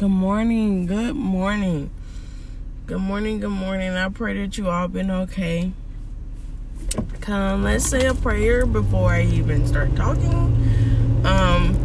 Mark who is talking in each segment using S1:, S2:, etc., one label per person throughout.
S1: Good morning. Good morning. Good morning. Good morning. I pray that you all been okay. Come, let's say a prayer before I even start talking. Um,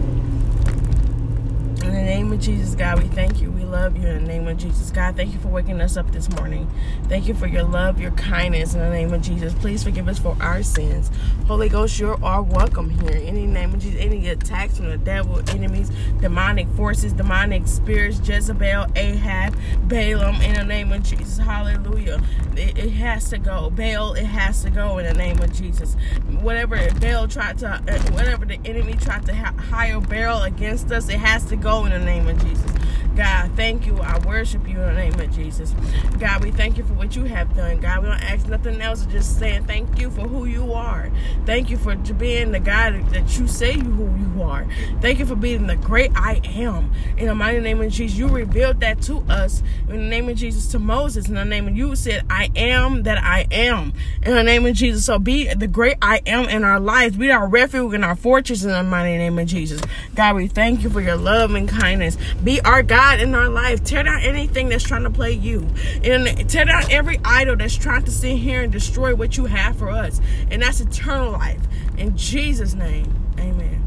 S1: name of Jesus, God, we thank you. We love you in the name of Jesus. God, thank you for waking us up this morning. Thank you for your love, your kindness in the name of Jesus. Please forgive us for our sins. Holy Ghost, you're all welcome here. In the name of Jesus, any attacks from the devil, enemies, demonic forces, demonic spirits, Jezebel, Ahab, Balaam, in the name of Jesus. Hallelujah. It, it has to go. Baal, it has to go in the name of Jesus. Whatever Baal tried to, uh, whatever the enemy tried to hire Baal against us, it has to go in the name of Jesus. God, thank you. I worship you in the name of Jesus. God, we thank you for what you have done. God, we don't ask nothing else, just saying thank you for who you are. Thank you for being the God that you say you who you are. Thank you for being the great I am. In the mighty name of Jesus, you revealed that to us in the name of Jesus to Moses. In the name of you said, I am that I am. In the name of Jesus. So be the great I am in our lives. Be our refuge and our fortress in the mighty name of Jesus. God, we thank you for your love and kindness. Be our God God in our life. Tear down anything that's trying to play you. And tear down every idol that's trying to sit here and destroy what you have for us. And that's eternal life. In Jesus' name. Amen.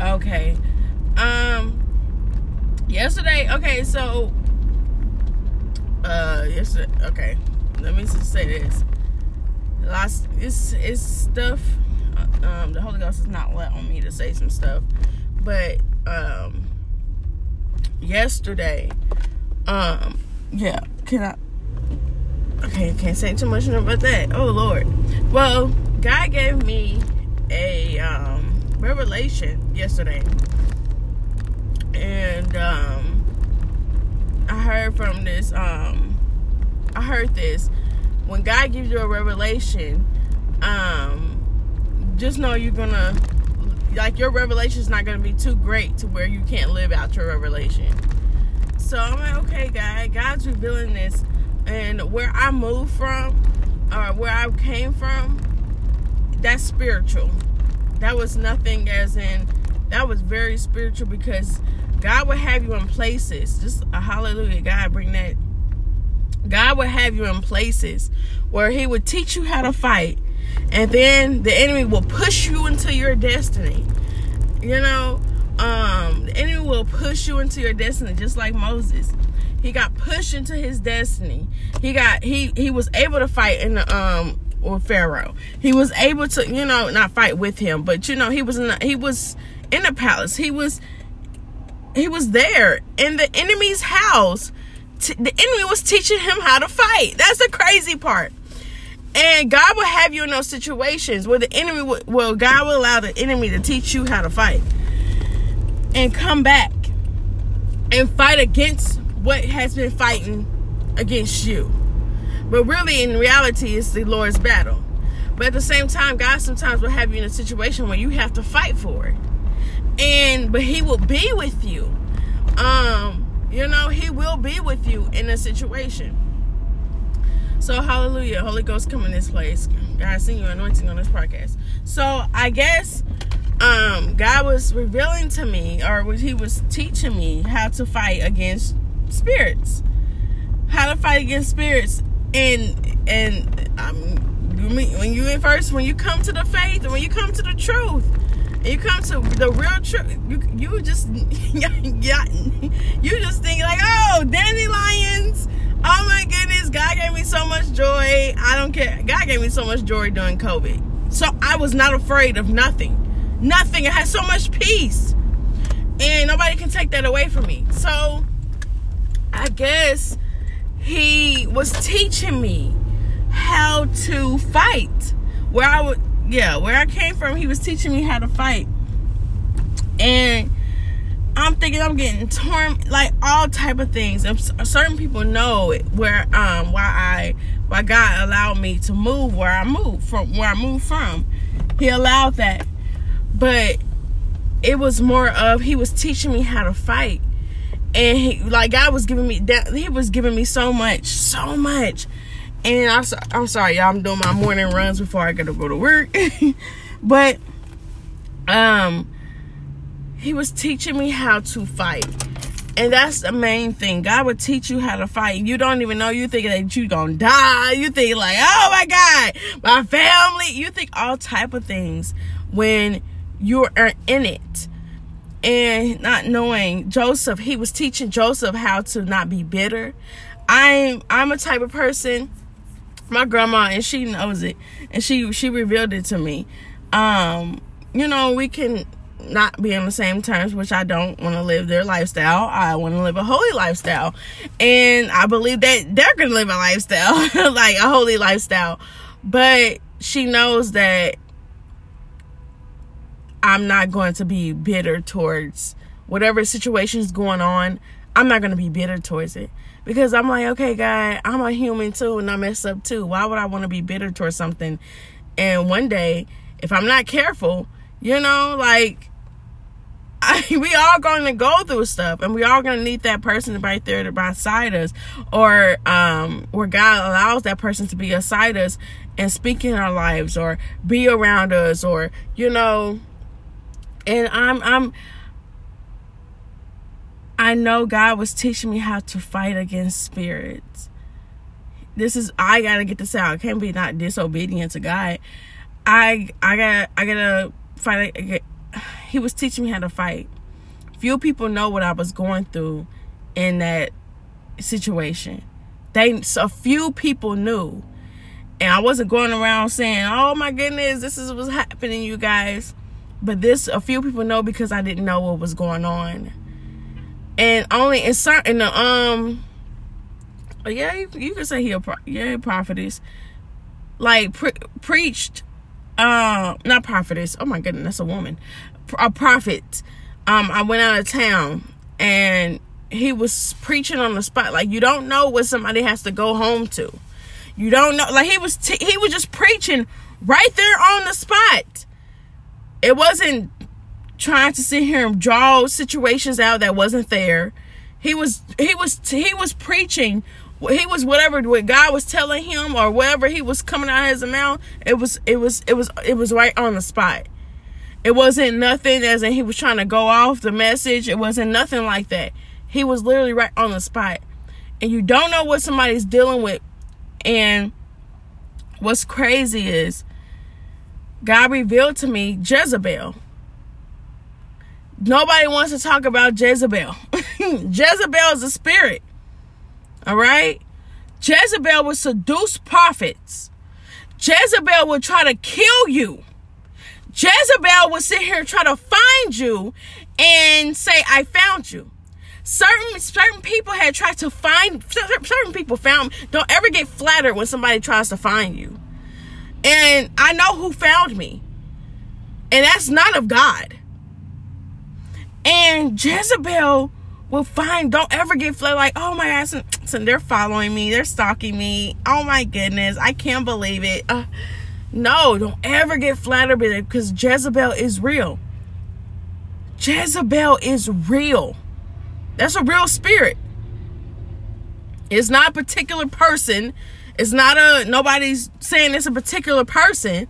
S1: Okay. Um yesterday, okay, so uh yesterday okay. Let me just say this. Last it's it's stuff uh, um the Holy Ghost is not letting me to say some stuff. But um yesterday. Um, yeah, can I? Okay, can't say too much about that. Oh Lord. Well, God gave me a um, revelation yesterday, and um, I heard from this. Um, I heard this. When God gives you a revelation, um, just know you're gonna like your revelation is not going to be too great to where you can't live out your revelation. So I'm like, okay, God, God's revealing this, and where I moved from, or where I came from, that's spiritual. That was nothing as in that was very spiritual because God would have you in places. Just a hallelujah, God, bring that. God would have you in places where He would teach you how to fight and then the enemy will push you into your destiny. You know, um, the enemy will push you into your destiny, just like Moses. He got pushed into his destiny. He got he he was able to fight in the um with Pharaoh. He was able to, you know, not fight with him, but you know, he was in the, he was in the palace. He was he was there in the enemy's house. The enemy was teaching him how to fight. That's the crazy part. And God will have you in those situations where the enemy will, well, God will allow the enemy to teach you how to fight and come back and fight against what has been fighting against you. But really, in reality, it's the Lord's battle. But at the same time, God sometimes will have you in a situation where you have to fight for it. And but He will be with you. Um, you know, He will be with you in a situation. So hallelujah, Holy Ghost come in this place. God, see you anointing on this podcast. So I guess um, God was revealing to me, or He was teaching me how to fight against spirits, how to fight against spirits, and and um, when you in first, when you come to the faith, when you come to the truth, and you come to the real truth, you you just you just think like, oh, dandelions Oh my goodness, God gave me so much joy. I don't care. God gave me so much joy during COVID. So I was not afraid of nothing. Nothing. I had so much peace. And nobody can take that away from me. So I guess he was teaching me how to fight. Where I would yeah, where I came from, he was teaching me how to fight. And I'm thinking I'm getting torn, like all type of things. Certain people know where um why I why God allowed me to move where I moved from where I moved from. He allowed that, but it was more of He was teaching me how to fight, and he, like God was giving me that He was giving me so much, so much. And I'm, I'm sorry, y'all. I'm doing my morning runs before I gotta go to work, but um he was teaching me how to fight And that's the main thing. God will teach you how to fight. You don't even know. You think that you gonna die. You think like, oh my God, my family. You think all type of things when you're in it. And not knowing Joseph, he was teaching Joseph how to not be bitter. I'm I'm a type of person. My grandma and she knows it, and she she revealed it to me. Um, you know, we can not be on the same terms, which I don't want to live their lifestyle. I want to live a holy lifestyle. And I believe that they're going to live a lifestyle, like a holy lifestyle. But she knows that I'm not going to be bitter towards whatever situation is going on. I'm not going to be bitter towards it because I'm like, okay, God, I'm a human too and I mess up too. Why would I want to be bitter towards something? And one day, if I'm not careful, you know, like I, we all going to go through stuff and we all going to need that person right there to beside us or um where God allows that person to be beside us and speak in our lives or be around us or you know and I'm I'm I know God was teaching me how to fight against spirits. This is I gotta get this out. I can't be not disobedient to God. I I got I gotta fight he was teaching me how to fight. Few people know what I was going through in that situation. They a few people knew. And I wasn't going around saying, "Oh my goodness, this is what's happening, you guys." But this a few people know because I didn't know what was going on. And only in certain um yeah, you, you can say he a yeah, prophetess. Like pre- preached uh not prophetess. Oh my goodness, that's a woman a prophet. Um, I went out of town and he was preaching on the spot. Like you don't know what somebody has to go home to. You don't know. Like he was, t- he was just preaching right there on the spot. It wasn't trying to sit here and draw situations out that wasn't there. He was, he was, he was preaching. He was whatever what God was telling him or whatever he was coming out of his mouth. It was, it was, it was, it was right on the spot. It wasn't nothing as in he was trying to go off the message. It wasn't nothing like that. He was literally right on the spot. And you don't know what somebody's dealing with. And what's crazy is God revealed to me Jezebel. Nobody wants to talk about Jezebel. Jezebel is a spirit. All right? Jezebel will seduce prophets. Jezebel will try to kill you. Jezebel will sit here and try to find you and say, I found you. Certain certain people had tried to find certain people found don't ever get flattered when somebody tries to find you. And I know who found me. And that's not of God. And Jezebel will find don't ever get flattered like, oh my god, so they're following me, they're stalking me. Oh my goodness, I can't believe it. Uh, no, don't ever get flattered by it because Jezebel is real. Jezebel is real. That's a real spirit. It's not a particular person. It's not a nobody's saying it's a particular person.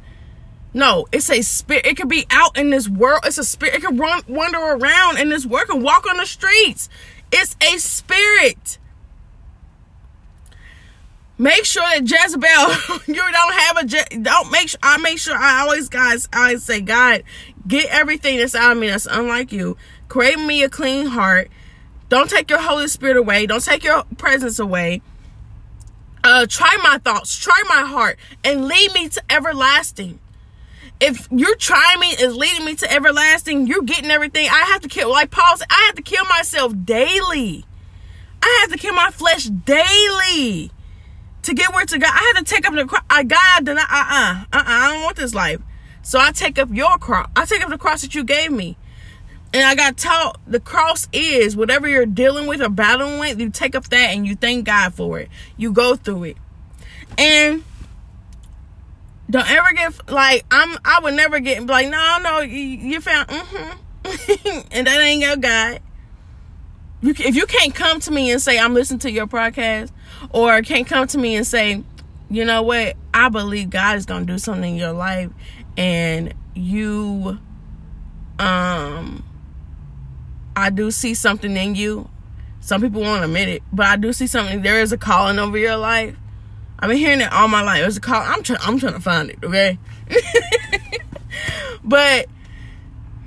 S1: No, it's a spirit. It could be out in this world. It's a spirit. It can run, wander around in this world and walk on the streets. It's a spirit. Make sure that Jezebel, you don't have a, Je- don't make sure, I make sure, I always, guys, I always say, God, get everything that's out of me that's unlike you. Create me a clean heart. Don't take your Holy Spirit away. Don't take your presence away. Uh, try my thoughts, try my heart, and lead me to everlasting. If you're trying me is leading me to everlasting, you're getting everything. I have to kill, like Paul said, I have to kill myself daily. I have to kill my flesh daily to get where to God. I had to take up the cross. I God did not. Uh uh-uh, uh uh. I don't want this life. So I take up your cross. I take up the cross that you gave me. And I got taught the cross is whatever you're dealing with or battling with, you take up that and you thank God for it. You go through it. And don't ever get like I'm I would never get like, no, no, you, you found mm-hmm. and that ain't your God. If you can't come to me and say I'm listening to your podcast, or can't come to me and say, you know what, I believe God is gonna do something in your life, and you, um, I do see something in you, Some people won't admit it, but I do see something. There is a calling over your life. I've been hearing it all my life. There's a call. I'm trying. I'm trying to find it. Okay. but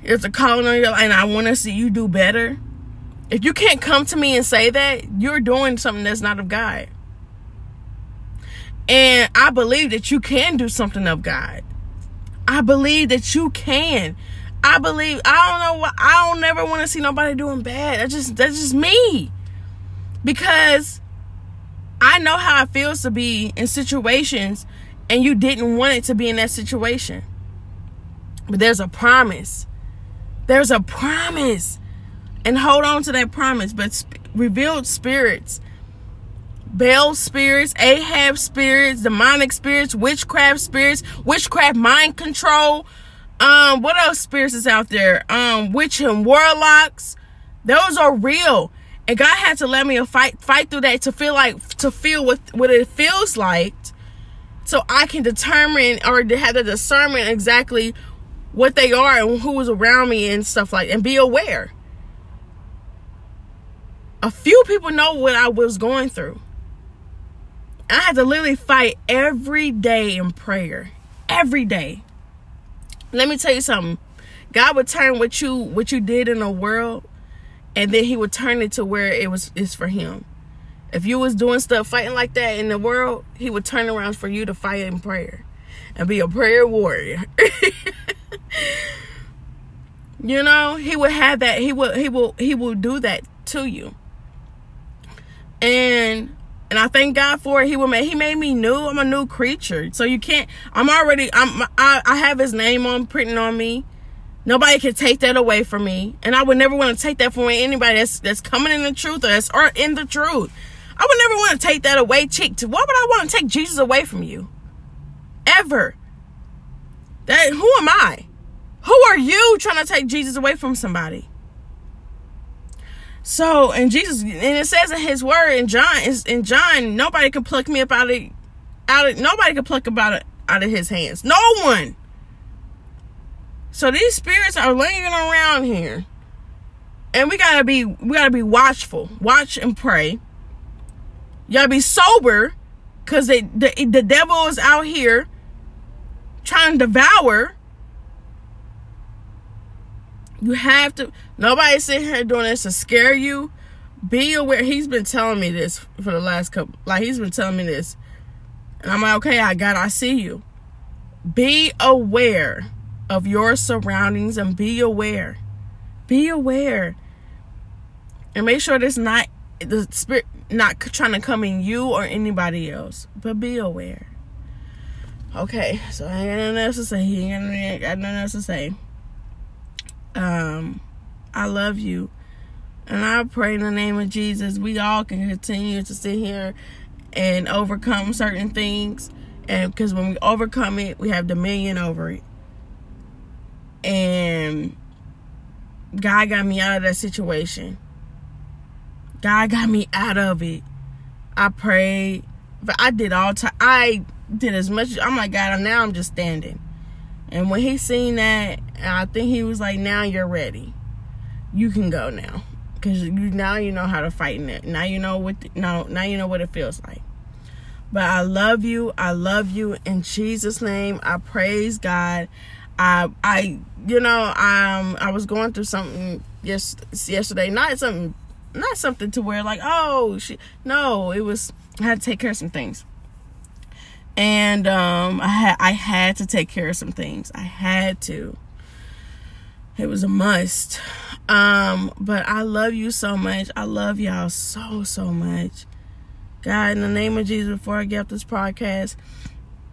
S1: it's a calling on your life, and I want to see you do better. If you can't come to me and say that, you're doing something that's not of God. And I believe that you can do something of God. I believe that you can. I believe I don't know what I don't never want to see nobody doing bad. That's just that's just me. Because I know how it feels to be in situations and you didn't want it to be in that situation. But there's a promise. There's a promise. And hold on to that promise. But sp- revealed spirits, Baal spirits, Ahab spirits, demonic spirits, witchcraft spirits, witchcraft mind control. Um, what else spirits is out there? Um, witch and warlocks. Those are real. And God had to let me fight fight through that to feel like to feel what what it feels like so I can determine or have the discernment exactly what they are and who is around me and stuff like and be aware. A few people know what I was going through. I had to literally fight every day in prayer. Every day. Let me tell you something. God would turn what you what you did in the world and then he would turn it to where it was is for him. If you was doing stuff fighting like that in the world, he would turn around for you to fight in prayer and be a prayer warrior. you know, he would have that he will he will he will do that to you. And and I thank God for it. He will make he made me new. I'm a new creature. So you can't I'm already I'm I, I have his name on printing on me. Nobody can take that away from me. And I would never want to take that from anybody that's that's coming in the truth or that's or in the truth. I would never want to take that away. Chick, why would I want to take Jesus away from you? Ever. That who am I? Who are you trying to take Jesus away from somebody? So, and Jesus, and it says in His Word in John, in John, nobody can pluck me up out of, out of, nobody can pluck about it out of His hands. No one. So these spirits are lingering around here, and we gotta be, we gotta be watchful, watch and pray. Gotta be sober, cause they, the the devil is out here trying to devour you have to. Nobody's sitting here doing this to scare you. Be aware. He's been telling me this for the last couple. Like he's been telling me this, and I'm like, okay, I got. I see you. Be aware of your surroundings and be aware. Be aware, and make sure there's not the spirit not trying to come in you or anybody else. But be aware. Okay, so I ain't got nothing else to say. He ain't got nothing else to say. Um, I love you. And I pray in the name of Jesus, we all can continue to sit here and overcome certain things. And because when we overcome it, we have dominion over it. And God got me out of that situation. God got me out of it. I prayed. But I did all time. I did as much. I'm like, God, now I'm just standing. And when he seen that, I think he was like, "Now you're ready. You can go now, because you now you know how to fight in it. Now you know what now now you know what it feels like." But I love you. I love you in Jesus' name. I praise God. I I you know um I was going through something yes yesterday. Not something not something to where like oh she no it was I had to take care of some things and um, I had I had to take care of some things. I had to. It was a must. Um, but I love you so much. I love y'all so so much. God, in the name of Jesus, before I get up this podcast,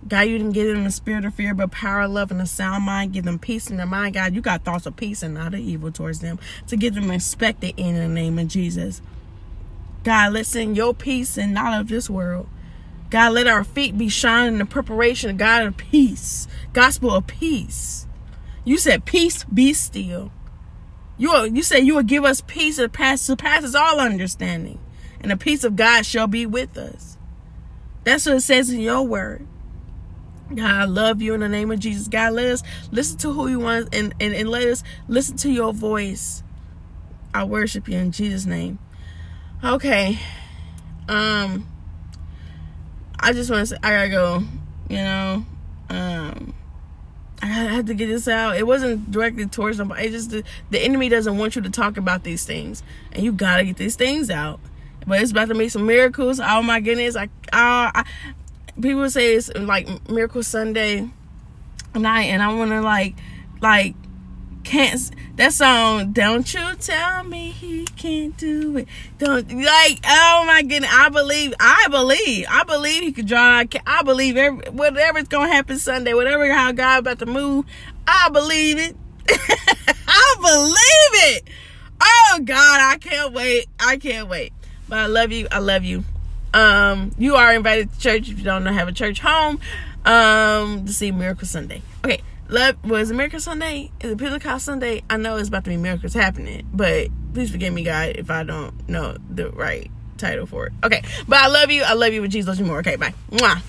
S1: God, you didn't get them the spirit of fear, but power, love, and a sound mind. Give them peace in their mind. God, you got thoughts of peace and not of evil towards them. To give them expected in the name of Jesus. God, let's send your peace and not of this world. God, let our feet be shining in the preparation of God of peace, gospel of peace. You said, Peace, be still. You, you said you will give us peace that surpasses all understanding, and the peace of God shall be with us. That's what it says in your word. God, I love you in the name of Jesus. God, let us listen to who you want and, and, and let us listen to your voice. I worship you in Jesus' name. Okay. Um I just want to say I gotta go. You know, um I had to get this out. It wasn't directed towards somebody. It just the, the enemy doesn't want you to talk about these things, and you gotta get these things out. But it's about to make some miracles. Oh my goodness! I, I, I people say it's like Miracle Sunday night, and I want to like, like can't that song don't you tell me he can't do it. Don't like oh my goodness i believe i believe i believe he could draw i believe every, whatever's gonna happen sunday whatever how god about to move i believe it. I believe it. Oh god i can't wait i can't wait. But i love you i love you. Um you are invited to church if you don't know have a church home um to see miracle sunday. Okay love was American Sunday? Is it Pentecost Sunday? I know it's about to be miracles happening, but please forgive me, God, if I don't know the right title for it. Okay, but I love you. I love you with Jesus. Love You more. Okay, bye. Mwah.